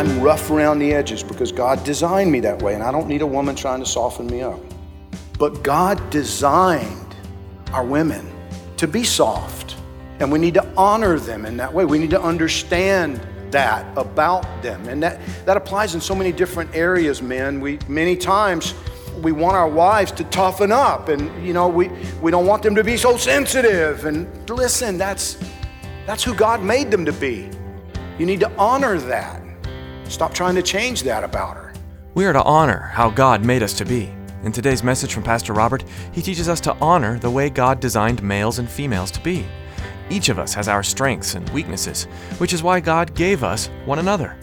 I'm rough around the edges because God designed me that way, and I don't need a woman trying to soften me up. But God designed our women to be soft, and we need to honor them in that way. We need to understand that about them, and that, that applies in so many different areas, men. We many times we want our wives to toughen up, and you know we we don't want them to be so sensitive. And listen, that's that's who God made them to be. You need to honor that. Stop trying to change that about her. We are to honor how God made us to be. In today's message from Pastor Robert, he teaches us to honor the way God designed males and females to be. Each of us has our strengths and weaknesses, which is why God gave us one another.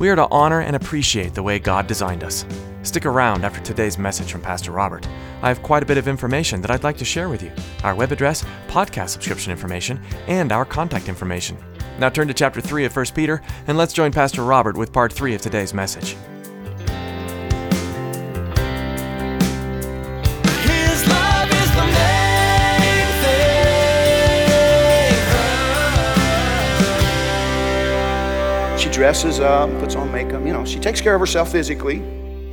We are to honor and appreciate the way God designed us. Stick around after today's message from Pastor Robert. I have quite a bit of information that I'd like to share with you our web address, podcast subscription information, and our contact information. Now turn to chapter 3 of 1 Peter, and let's join Pastor Robert with part 3 of today's message. His love is the main thing. She dresses up, puts on makeup, you know, she takes care of herself physically.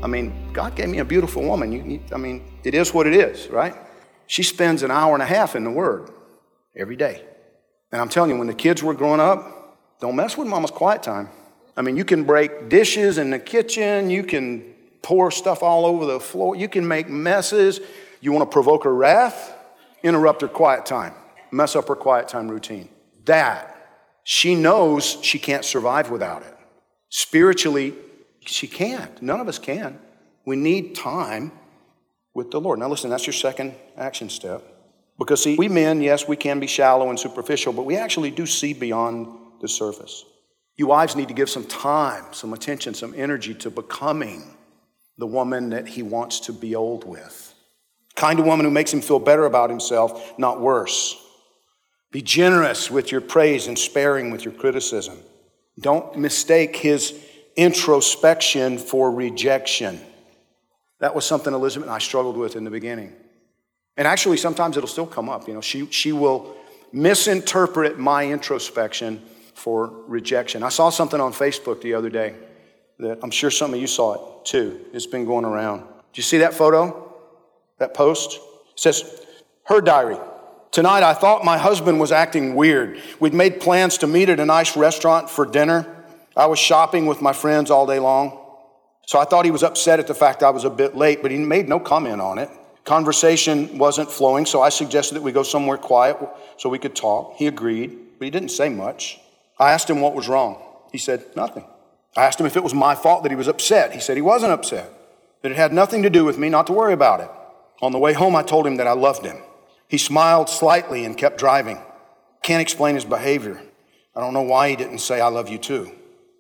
I mean, God gave me a beautiful woman. You, you, I mean, it is what it is, right? She spends an hour and a half in the Word every day. And I'm telling you, when the kids were growing up, don't mess with mama's quiet time. I mean, you can break dishes in the kitchen, you can pour stuff all over the floor, you can make messes. You want to provoke her wrath? Interrupt her quiet time, mess up her quiet time routine. That, she knows she can't survive without it. Spiritually, she can't. None of us can. We need time with the Lord. Now, listen, that's your second action step. Because, see, we men, yes, we can be shallow and superficial, but we actually do see beyond the surface. You wives need to give some time, some attention, some energy to becoming the woman that he wants to be old with. Kind of woman who makes him feel better about himself, not worse. Be generous with your praise and sparing with your criticism. Don't mistake his introspection for rejection. That was something Elizabeth and I struggled with in the beginning. And actually, sometimes it'll still come up. You know, she, she will misinterpret my introspection for rejection. I saw something on Facebook the other day that I'm sure some of you saw it too. It's been going around. Do you see that photo? That post? It says, Her diary. Tonight I thought my husband was acting weird. We'd made plans to meet at a nice restaurant for dinner. I was shopping with my friends all day long. So I thought he was upset at the fact I was a bit late, but he made no comment on it. Conversation wasn't flowing, so I suggested that we go somewhere quiet so we could talk. He agreed, but he didn't say much. I asked him what was wrong. He said, Nothing. I asked him if it was my fault that he was upset. He said he wasn't upset, that it had nothing to do with me, not to worry about it. On the way home, I told him that I loved him. He smiled slightly and kept driving. Can't explain his behavior. I don't know why he didn't say, I love you too.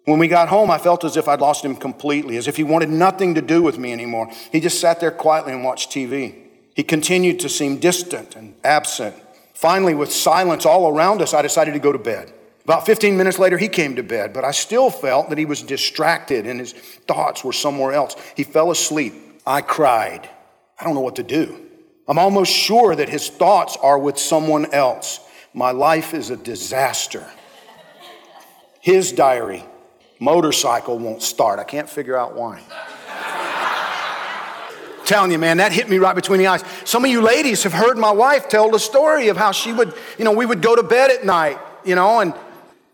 When we got home, I felt as if I'd lost him completely, as if he wanted nothing to do with me anymore. He just sat there quietly and watched TV. He continued to seem distant and absent. Finally, with silence all around us, I decided to go to bed. About 15 minutes later, he came to bed, but I still felt that he was distracted and his thoughts were somewhere else. He fell asleep. I cried. I don't know what to do. I'm almost sure that his thoughts are with someone else. My life is a disaster. His diary motorcycle won't start. I can't figure out why. telling you, man, that hit me right between the eyes. Some of you ladies have heard my wife tell the story of how she would, you know, we would go to bed at night, you know, and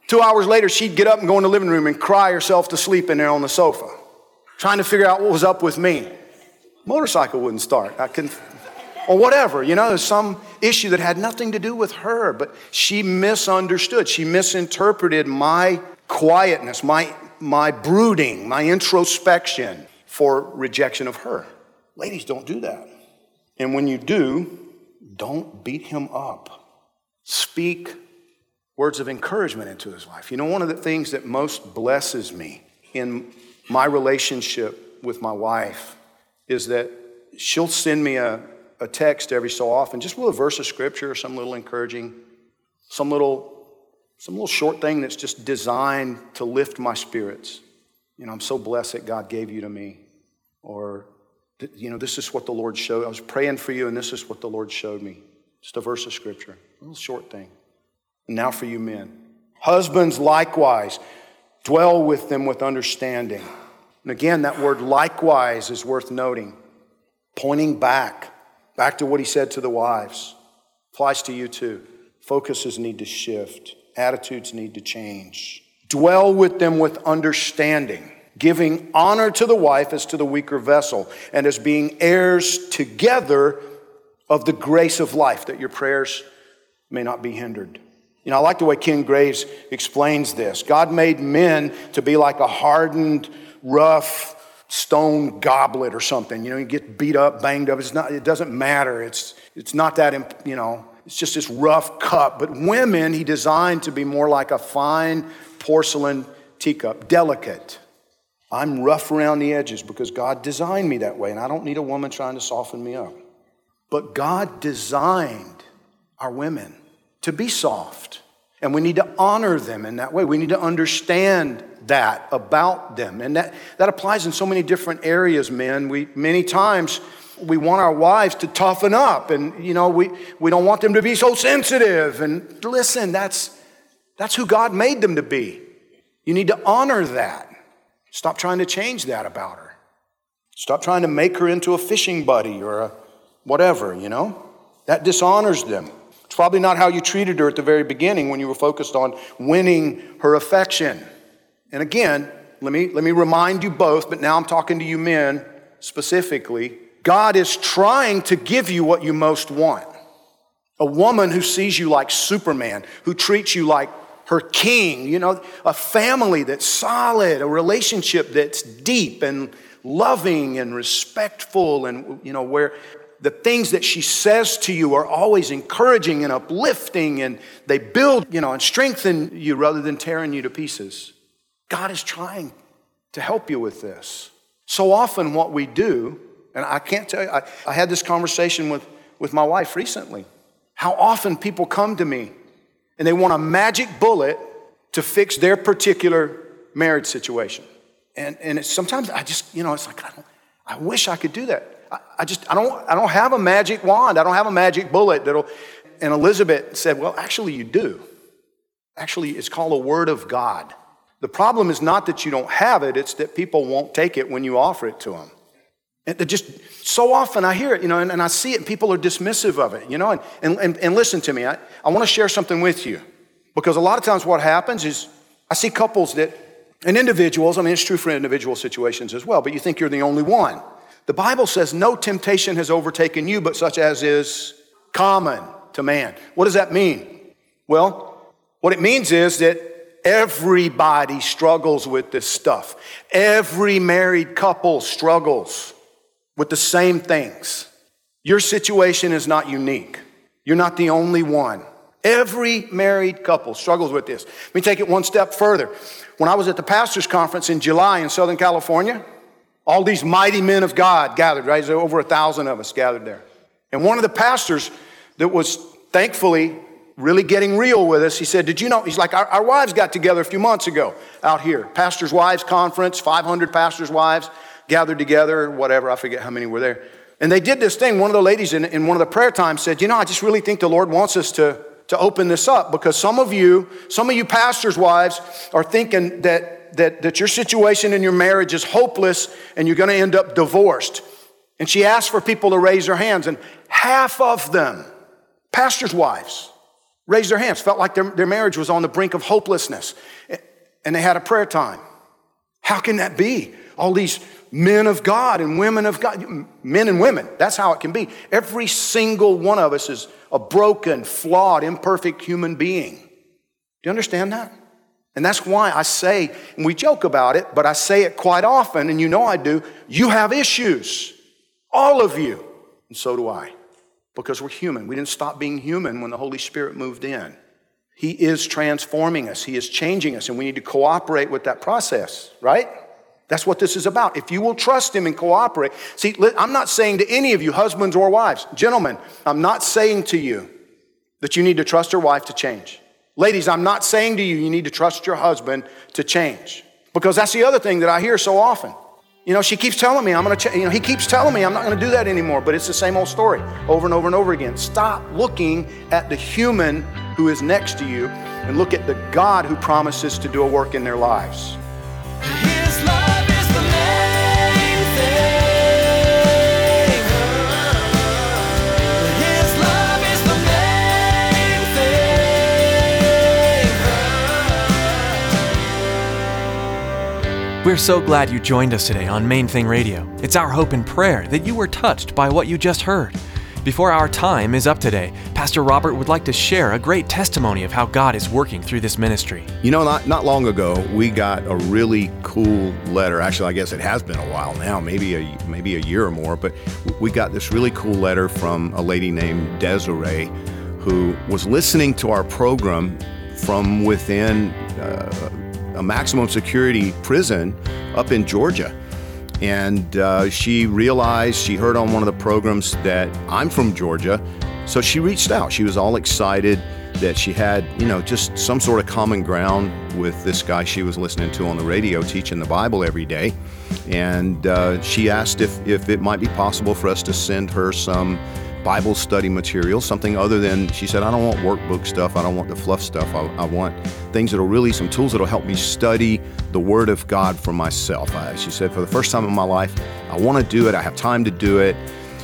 two hours later she'd get up and go in the living room and cry herself to sleep in there on the sofa, trying to figure out what was up with me. Motorcycle wouldn't start. I couldn't, or whatever, you know, there's some issue that had nothing to do with her, but she misunderstood. She misinterpreted my quietness, my, my brooding, my introspection for rejection of her. Ladies, don't do that. And when you do, don't beat him up. Speak words of encouragement into his life. You know, one of the things that most blesses me in my relationship with my wife is that she'll send me a, a text every so often, just with a verse of scripture or some little encouraging, some little, some little short thing that's just designed to lift my spirits. You know, I'm so blessed that God gave you to me. Or, you know, this is what the Lord showed. I was praying for you, and this is what the Lord showed me. Just a verse of scripture, a little short thing. And now for you men. Husbands, likewise, dwell with them with understanding. And again, that word likewise is worth noting, pointing back, back to what he said to the wives. Applies to you too. Focuses need to shift, attitudes need to change. Dwell with them with understanding, giving honor to the wife as to the weaker vessel, and as being heirs together of the grace of life, that your prayers may not be hindered. You know, I like the way Ken Graves explains this. God made men to be like a hardened, rough stone goblet or something. You know, you get beat up, banged up. It's not, it doesn't matter. It's, it's not that, you know, it's just this rough cup. But women, he designed to be more like a fine porcelain teacup, delicate. I'm rough around the edges because God designed me that way, and I don't need a woman trying to soften me up. But God designed our women to be soft. And we need to honor them in that way. We need to understand that about them. And that, that applies in so many different areas, men. We many times we want our wives to toughen up and you know we, we don't want them to be so sensitive. And listen, that's that's who God made them to be. You need to honor that. Stop trying to change that about her. Stop trying to make her into a fishing buddy or a whatever, you know? That dishonors them. It's probably not how you treated her at the very beginning when you were focused on winning her affection. And again, let me, let me remind you both, but now I'm talking to you men specifically. God is trying to give you what you most want. A woman who sees you like Superman, who treats you like her king, you know, a family that's solid, a relationship that's deep and loving and respectful, and, you know, where the things that she says to you are always encouraging and uplifting and they build, you know, and strengthen you rather than tearing you to pieces. God is trying to help you with this. So often, what we do, and I can't tell you, I, I had this conversation with, with my wife recently. How often people come to me and they want a magic bullet to fix their particular marriage situation. And, and sometimes I just, you know, it's like, I, I wish I could do that. I, I just, I don't, I don't have a magic wand. I don't have a magic bullet that'll. And Elizabeth said, Well, actually, you do. Actually, it's called a word of God. The problem is not that you don't have it, it's that people won't take it when you offer it to them. And just so often I hear it, you know, and, and I see it, and people are dismissive of it, you know. And, and, and listen to me, I, I want to share something with you. Because a lot of times what happens is I see couples that, and individuals, I mean, it's true for individual situations as well, but you think you're the only one. The Bible says, No temptation has overtaken you, but such as is common to man. What does that mean? Well, what it means is that everybody struggles with this stuff. Every married couple struggles with the same things. Your situation is not unique. You're not the only one. Every married couple struggles with this. Let me take it one step further. When I was at the pastor's conference in July in Southern California, all these mighty men of God gathered, right? There over a thousand of us gathered there. And one of the pastors that was thankfully really getting real with us, he said, Did you know? He's like, Our, our wives got together a few months ago out here. Pastors' Wives Conference, 500 pastors' wives gathered together, whatever, I forget how many were there. And they did this thing. One of the ladies in, in one of the prayer times said, You know, I just really think the Lord wants us to, to open this up because some of you, some of you pastors' wives are thinking that that, that your situation in your marriage is hopeless and you're going to end up divorced. And she asked for people to raise their hands, and half of them, pastors' wives, raised their hands, felt like their, their marriage was on the brink of hopelessness. And they had a prayer time. How can that be? All these men of God and women of God, men and women, that's how it can be. Every single one of us is a broken, flawed, imperfect human being. Do you understand that? And that's why I say, and we joke about it, but I say it quite often, and you know I do, you have issues. All of you. And so do I. Because we're human. We didn't stop being human when the Holy Spirit moved in. He is transforming us, He is changing us, and we need to cooperate with that process, right? That's what this is about. If you will trust Him and cooperate. See, I'm not saying to any of you, husbands or wives, gentlemen, I'm not saying to you that you need to trust your wife to change. Ladies, I'm not saying to you, you need to trust your husband to change. Because that's the other thing that I hear so often. You know, she keeps telling me I'm to, ch- you know, he keeps telling me I'm not to do that anymore, but it's the same old story over and over and over again. Stop looking at the human who is next to you and look at the God who promises to do a work in their lives. We're so glad you joined us today on Main Thing Radio. It's our hope and prayer that you were touched by what you just heard. Before our time is up today, Pastor Robert would like to share a great testimony of how God is working through this ministry. You know, not, not long ago, we got a really cool letter. Actually, I guess it has been a while now, maybe a, maybe a year or more, but we got this really cool letter from a lady named Desiree who was listening to our program from within uh, a maximum security prison up in Georgia. And uh, she realized, she heard on one of the programs that I'm from Georgia. So she reached out. She was all excited that she had, you know, just some sort of common ground with this guy she was listening to on the radio teaching the Bible every day. And uh, she asked if, if it might be possible for us to send her some Bible study material, something other than, she said, I don't want workbook stuff. I don't want the fluff stuff. I, I want things that'll really, some tools that'll help me study the Word of God for myself. I, she said, for the first time in my life, I want to do it. I have time to do it.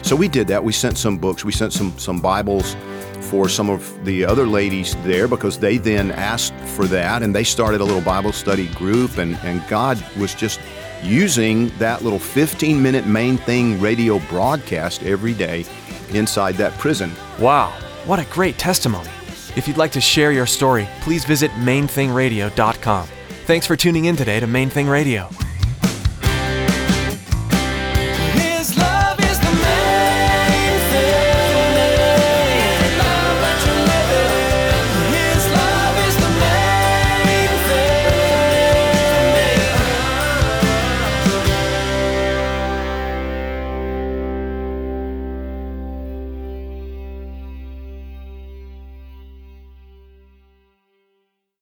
So we did that. We sent some books, we sent some, some Bibles for some of the other ladies there because they then asked for that and they started a little Bible study group and, and God was just using that little 15 minute main thing radio broadcast every day inside that prison. Wow, what a great testimony. If you'd like to share your story, please visit mainthingradio.com. Thanks for tuning in today to Main Thing Radio.